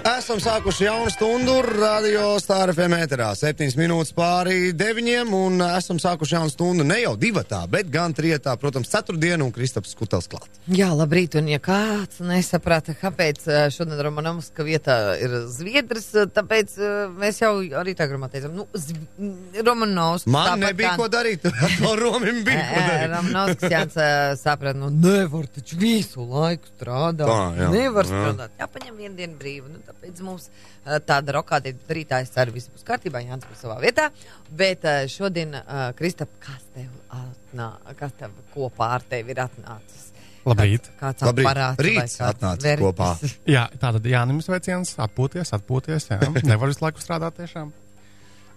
Esam sākuši jaunu stundu radio stāra FM ēterā. 7 minūtes pāri 9 un esam sākuši jaunu stundu ne jau divatā, bet gan trietā, protams, ceturtdienu un Kristaps Kutels klāt. Jā, labrīt, un ja kāds nesaprata, kāpēc eh, šodien Romanovska vietā ir Zviedrs, eh, tāpēc eh, mēs jau arī tā grumā teicam, nu, Zv- Romanovs. Man tāpat nebija kā- ko darīt, to Romim bija ko darīt. Romanovskis Jānis eh, saprata, nu, nevar taču visu laiku strādāt. Tā, jā, nevar strādāt. Jāpaņem vienu dienu brīvu. Nu, tāpēc mums eh, tāda rokāta rītā es ceru, viss būs kārtībā, Jānis būs savā vietā. Bet eh, šodien, uh, Kristap, kas tev atnā, kas tev kopā ar tevi ir atnācis? Labrīt. Kāds, kāds Labrīt. aparāts Rīts kāds atnācis verķis? kopā. Jā, tātad Jānis veiciens, atpūties, atpūties. Jā. Nevar visu laiku strādāt tiešām.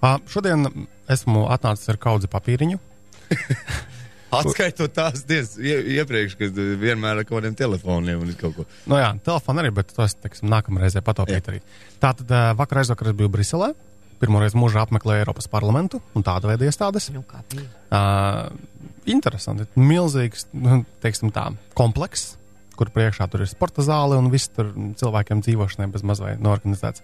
Uh, šodien esmu atnācis ar kaudzi papīriņu. Atskaitot tās dienas ie, iepriekš, kad vienmēr ar kaut kādiem telefoniem un kaut ko. No jā, telefonu arī, bet tos, teiksim, nākamreizē patopīt arī. Tātad uh, vakar aizvakar es biju Briselē. Pirmoreiz mūžā apmeklēju Eiropas parlamentu un tādu veidu iestādes. Nu, kā bija? Uh, interesanti. Milzīgs, nu, teiksim tā, komplekss, kur priekšā tur ir sporta zāle un viss tur cilvēkiem dzīvošanai bez mazliet norganizēts.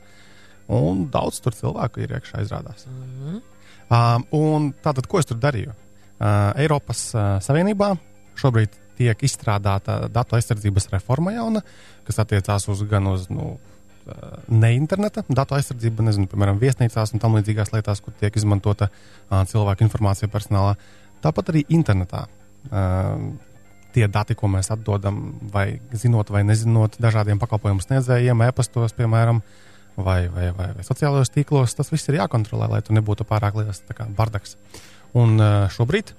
Un daudz tur cilvēku ir iekšā izrādās. Mm -hmm. uh, un tātad, ko es tur darīju? Uh, Eiropas uh, Savienībā šobrīd tiek izstrādāta datu aizsardzības reforma jauna, kas attiecās uz gan uz nu, uh, ne interneta datu aizsardzību, nezinu, piemēram, viesnīcās un tam līdzīgās lietās, kur tiek izmantota uh, cilvēku informācija personālā. Tāpat arī internetā. Uh, tie dati, ko mēs atdodam, vai zinot vai nezinot dažādiem pakalpojumu sniedzējiem, e-pastos, piemēram, vai, vai, vai, vai sociālajos tīklos, tas viss ir jākontrolē, lai tur nebūtu pārāk liels bardaks. Un šobrīd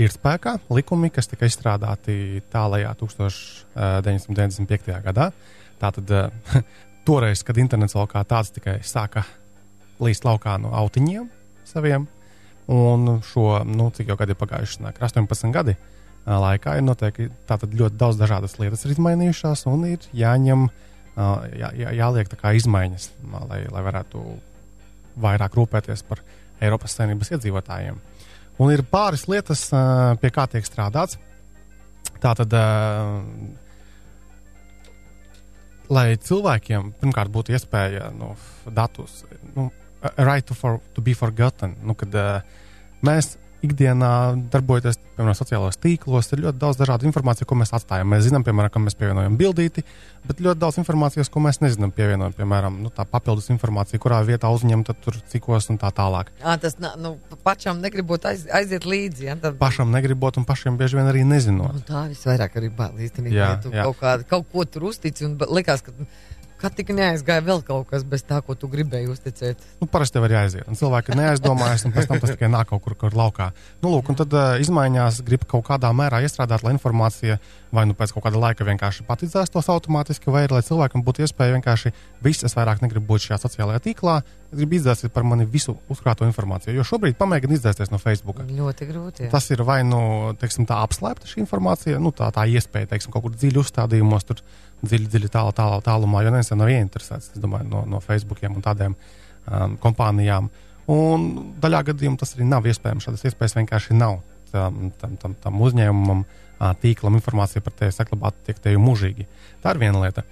ir spēkā likumi, kas tika izstrādāti tālajā 1995. gadā. Tātad toreiz, kad internets vēl kā tāds tikai sāka līst laukā no autiņiem saviem, un šo, nu, cik jau gadi ir pagājuši, nāk 18 gadi laikā ir noteikti tātad ļoti daudz dažādas lietas ir izmainījušās, un ir jāņem, jā, jā, jāliek tā kā izmaiņas, lai, lai varētu vairāk rūpēties par Eiropas Savienības iedzīvotājiem. Un ir pāris lietas, ā, pie kā tiek strādāts. Tātad, ā, lai cilvēkiem pirmkārt būtu iespēja nu, datus, nu, right to, for, to be forgotten, nu, kad uh, mēs ikdienā darbojoties, piemēram, sociālajos tīklos, ir ļoti daudz dažādu informāciju, ko mēs atstājam. Mēs zinām, piemēram, ka mēs pievienojam bildīti, bet ļoti daudz informācijas, ko mēs nezinām, pievienojam, piemēram, nu, tā papildus informācija, kurā vietā uzņemt, tur cikos un tā tālāk. À, tas nu, pašam negribot aiz, aiziet līdzi. Ja? Tad, Pašam negribot un pašiem bieži vien arī nezinot. Nu, tā visvairāk arī bail īstenībā. Ja tu jā. kaut, kā, kaut ko tur uztici un likās, ka, ka tik neaizgāja vēl kaut kas bez tā, ko tu gribēji uzticēt. Nu, parasti tev ir jāaiziet. Un cilvēki neaizdomājas, un pēc tam tas tikai nāk kaut kur, kur laukā. Nu, lūk, un tad uh, izmaiņās grib kaut kādā mērā iestrādāt, lai informācija vai nu pēc kaut kāda laika vienkārši patidzēs tos automātiski, vai arī lai cilvēkam būtu iespēja vienkārši viss, es vairāk negribu būt šajā sociālajā tīklā, es gribu izdzēsties par mani visu uzkrāto informāciju. Jo šobrīd pamēģina izdzēsties no Facebook. Ļoti grūti. jā. Tas ir vai nu teiksim, tā apslēpta šī informācija, nu, tā, tā iespēja teiksim, kaut kur dziļi uzstādījumos, tur dziļi, dziļi tālu, tālu, tālumā, jo neviens nav ieinteresēts es domāju, no, no Facebookiem un tādiem um, kompānijām. Un daļā gadījumā tas arī nav iespējams. Šādas iespējas vienkārši nav. Tam, tam, tam, tam uzņēmumam, tīklam informācija par tevi saglabāta tiek te jau mūžīgi. Tā ir viena lieta.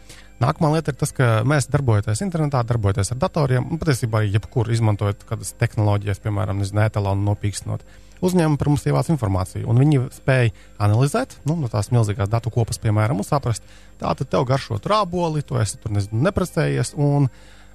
Nākamā lieta ir tas, ka mēs darbojamies internetā, darbojamies ar datoriem, un patiesībā arī jebkur izmantojot kādas tehnoloģijas, piemēram, etalonu nopīkstinot. Uzņēmumi par mums ievāc informāciju, un viņi spēj analizēt nu, no tās milzīgās datu kopas, piemēram, un saprast, tā tad tev garšo trāboli, tu esi tur nezinu, neprecējies, un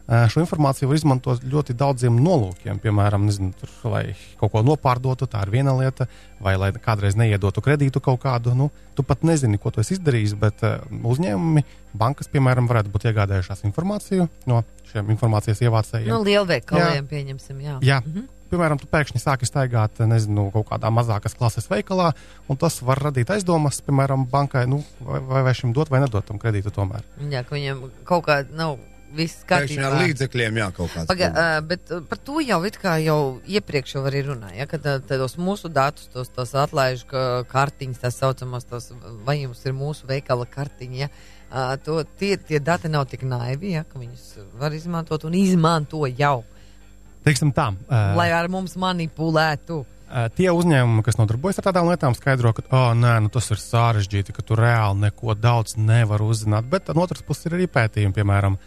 ē, šo informāciju var izmantot ļoti daudziem nolūkiem. Piemēram, nezinu, tur, lai kaut ko nopārdotu, tā ir viena lieta, vai lai kādreiz neiedotu kredītu kaut kādu. Nu, tu pat nezini, ko tu esi izdarījis, bet uh, uzņēmumi, bankas, piemēram, varētu būt iegādājušās informāciju no šiem informācijas ievācējiem. Nu, lielveikaliem pieņemsim, jā. Jā. -hmm. Piemēram, tu pēkšņi sāki staigāt, nezinu, kaut kādā mazākas klases veikalā, un tas var radīt aizdomas, piemēram, bankai, nu, vai, vai, vai šim dot vai nedot tam kredītu tomēr. jā, ka viņiem kaut kā nav viss Pēkšņi ar līdzekļiem, jā, kaut kāds. Paga, uh, bet par to jau jau iepriekš jau arī runāja, ja, ka tā- tādos mūsu datus, tos, tos atlaižu ka kartiņas, tā saucamos, tos, vai jums ir mūsu veikala kartiņa, ja, uh, to, tie, tie dati nav tik naivi, ja, ka viņus var izmantot un izmanto jau, Teiksim tā, uh, lai ar mums manipulētu. Uh, Tie uzņēmumi, kas nodarbojas ar tādām lietām, skaidro, ka oh, nē, nu, tas ir sarežģīti, ka tu reāli neko daudz nevar uzzināt. Bet no otras puses ir arī pētījumi, piemēram,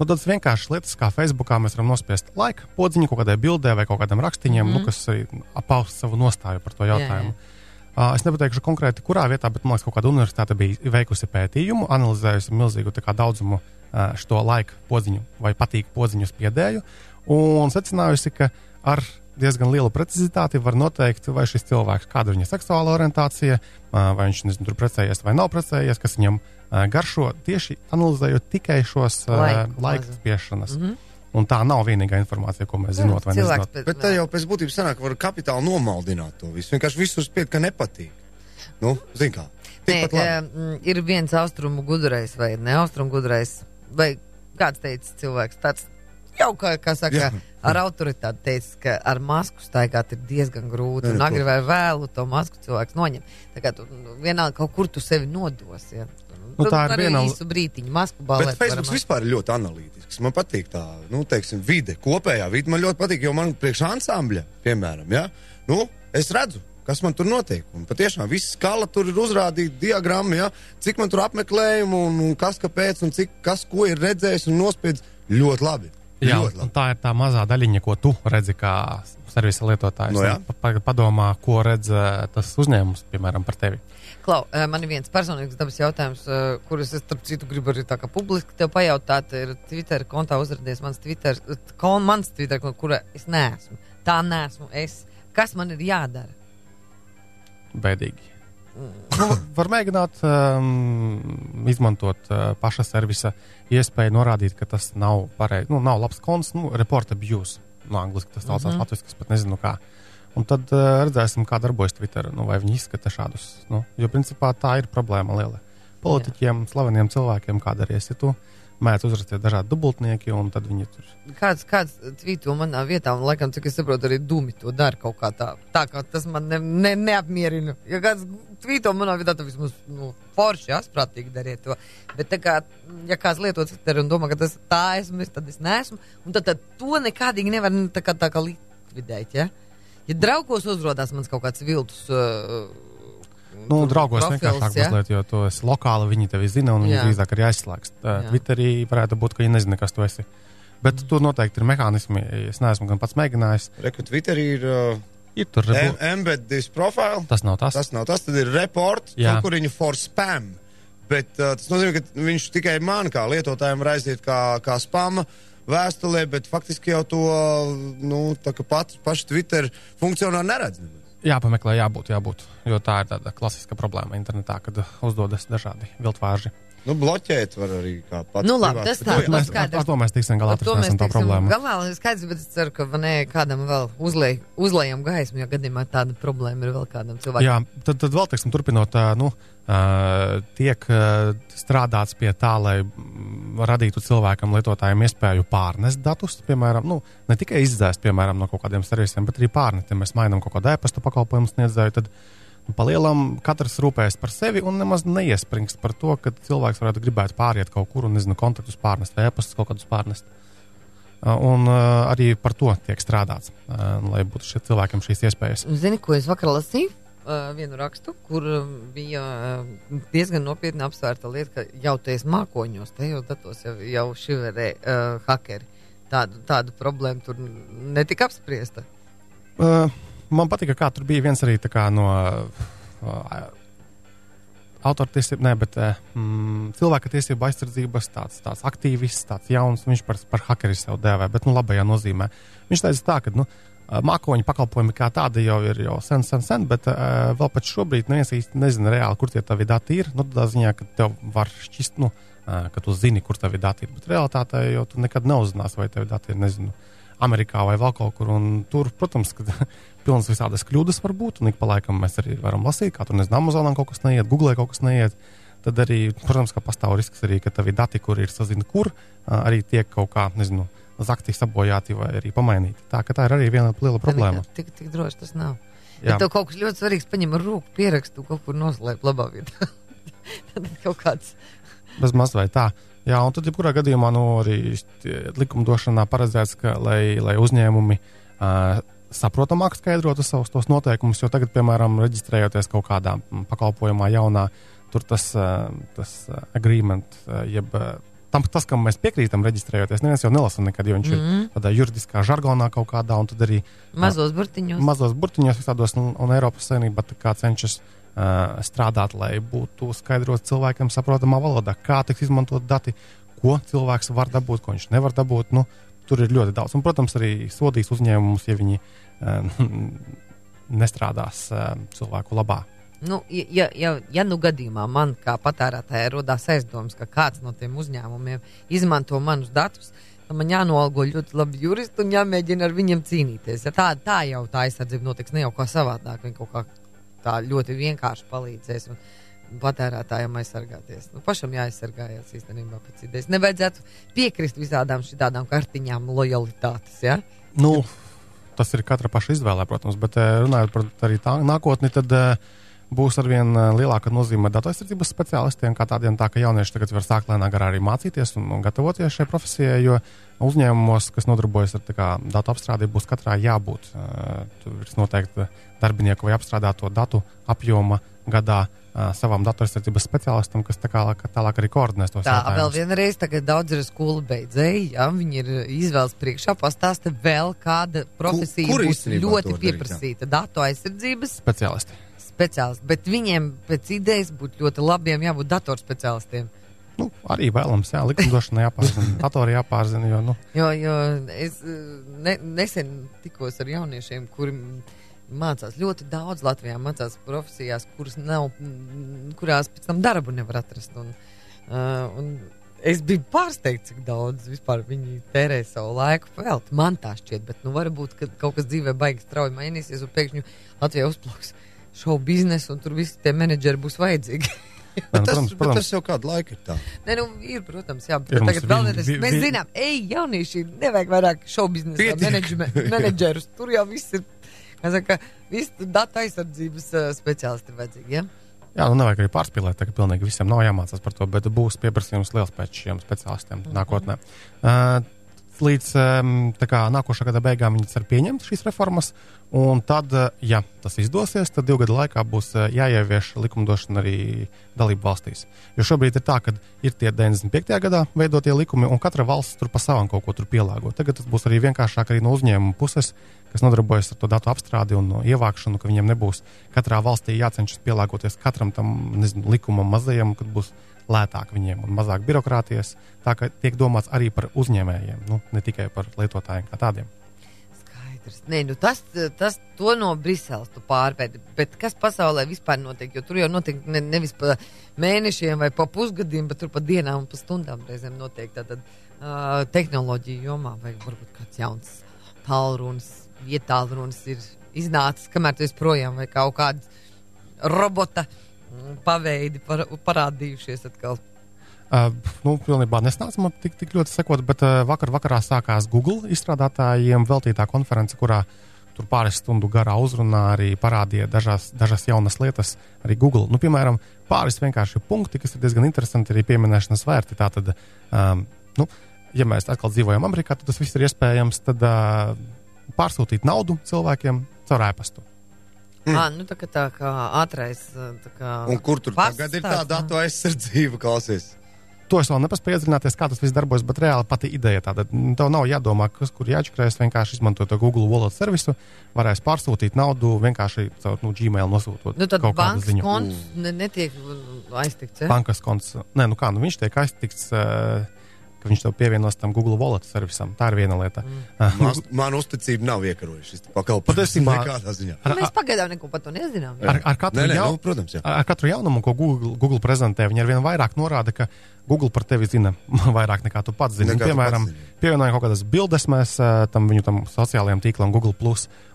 Nu, tādas vienkāršas lietas, kā Facebookā mēs varam nospiest laika podziņu kaut kādai bildē vai kaut kādam rakstiņam, mm Mhm. -hmm. nu, kas arī paust savu nostāju par to jautājumu. Uh, es nepateikšu konkrēti, kurā vietā, bet man liekas, kaut kāda universitāte bija veikusi pētījumu, analizējusi milzīgu kā, daudzumu uh, šo laika podziņu vai patīk podziņu spiedēju, un secinājusi, ka ar diezgan lielu precizitāti var noteikt, vai šis cilvēks, kāda ir viņa seksuāla orientācija, vai viņš nezinu, tur precējies vai nav precējies, kas viņam garšo, tieši analizējot tikai šos Laiku laika spiešanas. Mhm. Un tā nav vienīgā informācija, ko mēs zinām. Cilvēks pēc- Bet tā jau pēc būtības sanāk, ka var kapitāli nomaldināt to visu. Vienkārši visur spied, ka nepatīk. Nu, zin kā. Nē, ka, mm, ir viens austrumu gudrais vai ne austrumu gudrais, vai kāds teica cilvēks tāds. Jau kā, kā saka, ar autoritāti teica, ka ar masku staigāt ir diezgan grūti. Un agri vai vēlu to masku cilvēks noņem. Tā kā tu nu, vienalga kaut kur tu sevi nodos. Ja. Nu, tā ir viena- īsu brītiņu masku. Bet Facebook vispār ir ļoti analītisks. Man patīk tā, nu, teiksim, vide, kopējā vide. Man ļoti patīk, jo man priekš ansambļa, piemēram, ja, nu, es redzu, kas man tur notiek. Un patiešām viss skala tur ir uzrādīta diagramma, ja, cik man tur apmeklējumu un, un kas kāpēc un cik kas ko ir redzējis un nospiedz ļoti labi. Jā, tā ir tā mazā daļiņa, ko tu redzi kā servisa lietotājs. Nu jā. Pa- pa- Padomā, ko redz eh, tas uzņēmums, piemēram, par tevi. Klau, eh, man ir viens personīgs dabas jautājums, eh, kurus es, starp citu, gribu arī tā kā publiski tev pajautāt. Ir Twitter kontā uzrādījies mans Twitter, kon, mans Twitter, konts, kura es neesmu. Tā neesmu es. Kas man ir jādara? Bēdīgi. Nu, var mēģināt um, izmantot uh, paša servisa iespēju norādīt, ka tas nav pareizi. Nu, nav labs konts, nu, report abuse. No angliski tas saucās, mm. -hmm. latviešu, pat nezinu kā. Un tad uh, redzēsim, kā darbojas Twitter, nu, vai viņi izskata šādus. Nu, jo, principā, tā ir problēma liela. Politiķiem, slaveniem cilvēkiem, kāda arī esi tu, mēdz uzrakstīt dažādi dubultnieki, un tad viņi tur Kāds, kāds tvīto manā vietā, un laikam, cik es saprotu, arī dumi to dara kaut kā tā. Tā kā tas man ne, ne, neapmierina. Ja kāds tvīto manā vietā, tad vismaz nu, forši, asprātīgi dariet to. Bet tā kā, ja kāds lieto Twitter un domā, ka tas tā esmu, es, tad es neesmu, un tad, tad to nekādīgi nevar nu, tā kā, tā kā likvidēt, ja? Ja draugos uzrodās mans kaut kāds viltus. Uh, Nu, draugos profils, vienkāršāk ja? mazliet, jo tu esi lokāli, viņi tevi zina, un viņi Jā. drīzāk arī aizslēgs. Tā, Jā. Twitterī varētu būt, ka viņi nezina, kas tu esi. Bet tur noteikti ir mehānismi, es neesmu gan pats mēģinājis. Reku Twitterī ir uh, Ir tur em- rebu... embed this profile. Tas nav tas. Tas nav tas, tad ir report, Jā. tur, kur viņi for spam. Bet uh, tas nozīmē, ka viņš tikai man kā lietotājiem var aiziet kā, kā spama vēstulē, bet faktiski jau to nu, pats paši Twitter funkcionāri neredz. nemaz. Jāpameklē, jābūt, jābūt. Jo tā ir tāda klasiska problēma internetā, kad uzdodas dažādi viltvāži. Nu, bloķēt var arī kā pats. Nu, labi, tas tā, tas Mēs, skaidrs. ar to mēs tiksim galā, Ar to mēs tiksim problēmu. galā. Skaidrs, bet es ceru, ka ne, kādam vēl uzlēj, uzlējam gaismu, ja gadījumā tāda problēma ir vēl kādam cilvēkam. Jā, tad, tad vēl, teiksim, turpinot, nu, tiek strādāts pie tā, lai mm, radītu cilvēkam, lietotājiem iespēju pārnest datus, piemēram, nu, ne tikai izdzēst, piemēram, no kaut kādiem servisiem, bet arī pārnest. Ja mēs mainām kaut kādu e-pasta pakalpojumu sniedzēju, tad nu, palielam katrs rūpējas par sevi un nemaz neiespringst par to, ka cilvēks varētu gribēt pāriet kaut kur un, nezinu, kontaktus pārnest, vai e-pastus kaut kādus pārnest. Un uh, arī par to tiek strādāts, uh, lai būtu šie cilvēkiem šīs iespējas. Zini, ko es vakar lasīju? Uh, vienu rakstu, kur bija uh, diezgan nopietni apsvērta lieta, ka jau tajos mākoņos, tajos datos jau, jau šiverē uh, hakeri. Tādu, tādu problēmu tur netika apspriesta. Uh, man patika, kā tur bija viens arī no uh, autortiesību, ne, bet uh, mm, cilvēka tiesību aizsardzības tāds, tāds aktīvists, tāds jauns, viņš par, par hakeri sev dēvē, bet nu labajā nozīmē. Viņš teica tā, ka, nu, uh, mākoņu pakalpojumi kā tādi jau ir jau sen, sen, sen, bet uh, vēl pat šobrīd neviens īsti nezina reāli, kur tie tavi dati ir. Nu, tādā ziņā, ka tev var šķist, nu, uh, ka tu zini, kur tavi dati ir, bet realitātē jau tu nekad neuzzināsi, vai tavi dati ir, nezinu, Amerikā vai vēl kaut kur. Un tur, protams, ka pilnas visādas kļūdas var būt, un ik pa laikam mēs arī varam lasīt, kā tur nezinu, Amazonā kaut kas neiet, Google kaut kas neiet. Tad arī, protams, ka pastāv risks arī, ka tavi dati, kur ir sazina, kur arī tiek kaut kā, nezinu, zakti sabojāti vai arī pamainīti. Tā, tā ir arī viena liela problēma. Tik, tik droši tas nav. Ja tev kaut kas ļoti svarīgs paņem ar roku, pierakstu kaut kur noslēpt labā vietā. Tad kaut kāds. Bez maz vai tā. Jā, un tad, jebkurā gadījumā, nu, arī likumdošanā paredzēts, ka, lai, lai uzņēmumi uh, saprotamāk skaidrotu savus tos noteikumus, jo tagad, piemēram, reģistrējoties kaut kādā mm, pakalpojumā jaunā, tur tas, uh, tas uh, agreement, uh, jeb tam, tas, kam mēs piekrītam, reģistrējoties, neviens jau nelasa nekad, jo viņš mm -hmm. ir tādā juridiskā žargonā kaut kādā, un tad arī mazos burtiņos. Mazos burtiņos visādos, un, un Eiropas Savienība cenšas uh, strādāt, lai būtu skaidrots cilvēkam saprotamā valodā, kā tiks izmantot dati, ko cilvēks var dabūt, ko viņš nevar dabūt. Nu, tur ir ļoti daudz. Un, protams, arī sodīs uzņēmumus, ja viņi uh, nestrādās uh, cilvēku labā. Nu, ja, ja, ja nu gadījumā man kā patērētājai rodās aizdoms, ka kāds no tiem uzņēmumiem izmanto manus datus, tad man jānolgo ļoti labi juristi un jāmēģina ar viņiem cīnīties. Ja tā, tā jau tā aizsardzība notiks ne jau kā savādāk, viņa kaut kā tā ļoti vienkārši palīdzēs. Un, patērētājiem aizsargāties. Nu, pašam jāaizsargājas īstenībā pēc idejas. Nevajadzētu piekrist visādām šādām kartiņām lojalitātes. Ja? Nu, tas ir katra paša izvēle, protams, bet eh, runājot par arī tā nākotni, tad uh, būs arvien eh, lielāka nozīme datu aizsardzības speciālistiem, kā tādiem, tā ka jaunieši tagad var sākt lēnā garā arī mācīties un, un gatavoties šai profesijai, jo uzņēmumos, kas nodarbojas ar kā, datu apstrādi, būs katrā jābūt. Tur ir noteikti darbinieku vai apstrādāto datu apjoma gadā savam datu aizsardzības speciālistam, kas tā kā, tālāk arī koordinēs tos Tā, jautājumus. vēl vienreiz, tagad daudz ir skolu beidzēji, ja viņi ir izvēles priekšā, pastāsta vēl kāda profesija Kur- kur būs ļoti to darīt, pieprasīta. Datu aizsardzības speciālisti. speciālisti, bet viņiem pēc idejas būtu ļoti labiem jābūt datorspeciālistiem. Nu, arī vēlams, jā, likumdošana jāpārzina, datori jāpārzina, jo, nu, Jo, jo es eh, ne, nesen tikos ar jauniešiem, kuri mācās ļoti daudz Latvijā, mācās profesijās, kuras nav, kurās pēc tam darbu nevar atrast. Un, uh, un es biju pārsteigts, cik daudz viņi tērē savu laiku vēl. Man tā šķiet, bet nu varbūt, ka kaut kas dzīvē baigas strauji mainīsies un pēkšņi Latvijā uzplauks šovu biznesu un tur visi tie menedžeri būs vajadzīgi. nē, nu, Tas, protams, protams, tas jau kādu laiku ir tā. Nē, nu, ir, protams, jā, bet Ir tagad vēl vi- vienreiz vi- mēs vi- zinām, ej, jaunieši, nevajag vairāk šovu biznesa Pietiek. menedžerus. Tur jau viss ir, kā saka, viss datu aizsardzības uh, speciālisti ir vajadzīgi, ja? Jā, nu nevajag arī pārspīlēt, tā, ka pilnīgi visiem nav jāmācās par to, bet būs pieprasījums liels pēc šiem speciālistiem Mhm. nākotnē. Uh, līdz kā nākošā gada beigām viņi cer pieņemt šīs reformas, un tad, uh, ja tas izdosies, tad divu gadu laikā būs uh, jāievieš likumdošana arī dalību valstīs. Jo šobrīd ir tā, ka ir tie 95. gadā veidotie likumi, un katra valsts tur pa savam kaut ko tur pielāgo. Tagad tas būs arī vienkāršāk arī no uzņēmuma puses, kas nodarbojas ar to datu apstrādi un no ievākšanu, ka viņiem nebūs katrā valstī jācenšas pielāgoties katram tam nezinu, likumam mazajam, kad būs lētāk viņiem un mazāk birokrātijas. Tā kā tiek domāts arī par uzņēmējiem, nu, ne tikai par lietotājiem kā tādiem. Skaidrs. Nē, nu tas, tas no Briseles pārvedi, bet kas pasaulē vispār notiek, jo tur jau notiek ne, nevis pa mēnešiem vai pa pusgadiem, bet tur pa dienām un pa stundām reizēm notiek tātad uh, tehnoloģiju jomā vai varbūt kāds jauns tālrunis, vietālrunis ir iznācis, kamēr tu esi projām vai kaut kāds robota paveidi par, parādījušies atkal. Uh, nu, pilnībā nesnāca man tik, tik ļoti sekot, bet uh, vakar vakarā sākās Google izstrādātājiem veltītā konference, kurā tur pāris stundu garā uzrunā arī parādīja dažās, dažas jaunas lietas arī Google. Nu, piemēram, pāris vienkārši punkti, kas ir diezgan interesanti arī pieminēšanas vērti. Tātad, um, nu, ja mēs atkal dzīvojam Amerikā, tad tas viss ir iespējams. Tad uh, pārsūtīt naudu cilvēkiem caur ēpastu. Mm. À, nu, tā kā tā kā ātrais. Tā kā Un kur tur pasts tagad ir tā tāds, datu aizsardzība, klausies? To es vēl nepaspēju iedzināties, kā tas viss darbojas, bet reāli pati ideja tāda. Tev nav jādomā, kas kur jāatšķirēs. Vienkārši izmanto to Google Wallet servisu, varēs pārsūtīt naudu vienkārši caur nu, Gmail nosūtot. Nu, tad bankas ziņu. konts ne, netiek aiztikts. Ja? Bankas konts, nē, nu kā, nu viņš tiek aiztikts, uh, ka viņš tev pievienos tam Google Wallet servisam. Tā ir viena lieta. Mm. Man, man uzticība nav iekarojusi šis pakalpojums. Nekādā ziņā. Nu, mēs pagaidām neko par to nezinām. Ar, ar, katru Nē, nē, jau, nu, protams, jā. ar katru jaunumu, ko Google, Google prezentē, viņi ar vien vairāk norāda, ka Google par tevi zina vairāk nekā tu pats zini. Piemēram, pievienojam kaut kādas bildes mēs eh, tam viņu tam sociālajiem tīklam Google.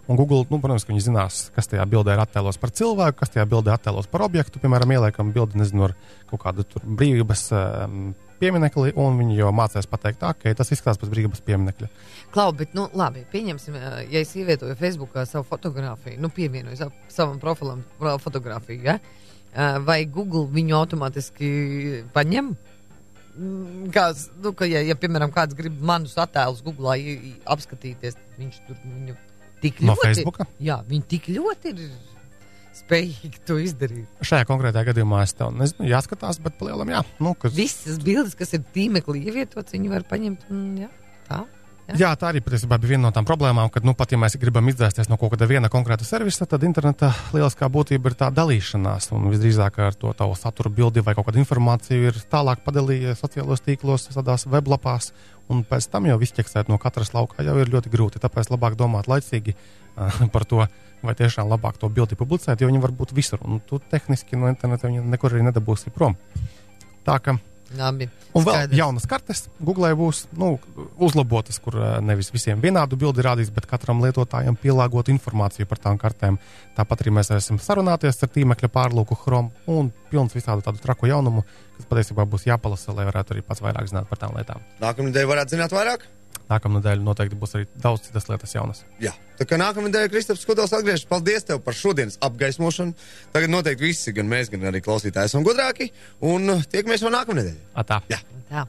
Un Google, nu, protams, ka viņi zinās, kas tajā bildē ir attēlos par cilvēku, kas tajā bildē attēlos par objektu. Piemēram, ieliekam bildi, nezinu, ar kaut kādu brīvības um, pieminekli, un viņi jau mācās pateikt, tā, ka tas izskatās pēc brīvības pieminekļa. Klau, bet, nu, labi, pieņemsim, ja es ievietoju Facebookā savu fotografiju, nu, pievienoju savu, savam profilam pro- fotografiju, ja? Vai Google viņu automātiski paņem? Mm, Kā, s- nu, ka, ja, ja, piemēram, kāds grib manus attēlus Google apskatīties, viņš tur viņu tik No ļoti. Facebooka? Jā, viņi tik ļoti ir spējīgi to izdarīt. Šajā konkrētajā gadījumā es tev nezinu, jāskatās, bet palielam, jā. Nu, kas... Visas bildes, kas ir tīmeklī ievietotas, viņi var paņemt un jā, tā. Jā. jā, tā arī patiesībā bija viena no tām problēmām, kad, nu, pat ja mēs gribam izdzēsties no kaut kāda viena konkrēta servisa, tad interneta lieliskā būtība ir tā dalīšanās. Un visdrīzāk ar to tavu saturu bildi vai kādu informāciju ir tālāk padalījies sociālos tīklos, tādās weblapās, un pēc tam jau izķeksēt no katras laukā jau ir ļoti grūti. Tāpēc labāk domāt laicīgi uh, par to, vai tiešām labāk to bildi publicēt, jo viņi var būt visur, un tu tehniski no interneta viņi nekur arī nedabūsi prom. Tā ka Labi. Un vēl Skaidrs. jaunas kartes Google būs nu, uzlabotas, kur nevis visiem vienādu bildi rādīs, bet katram lietotājam pielāgot informāciju par tām kartēm. Tāpat arī mēs esam sarunāties ar tīmekļa pārlūku Chrome un pilns visādu tādu traku jaunumu, kas patiesībā būs jāpalasa, lai varētu arī pats vairāk zināt par tām lietām. Nākamnedēļ varētu zināt vairāk? Nākamā nedēļa noteikti būs arī daudz citas lietas jaunas. Jā, tā kā nākamā nedēļa Kristaps Skudels atgriežas. Paldies tev par šodienas apgaismošanu. Tagad noteikti visi, gan mēs, gan arī klausītāji esam gudrāki. Un tiekamies vēl nākamā nedēļa. Atā. Jā. Tā.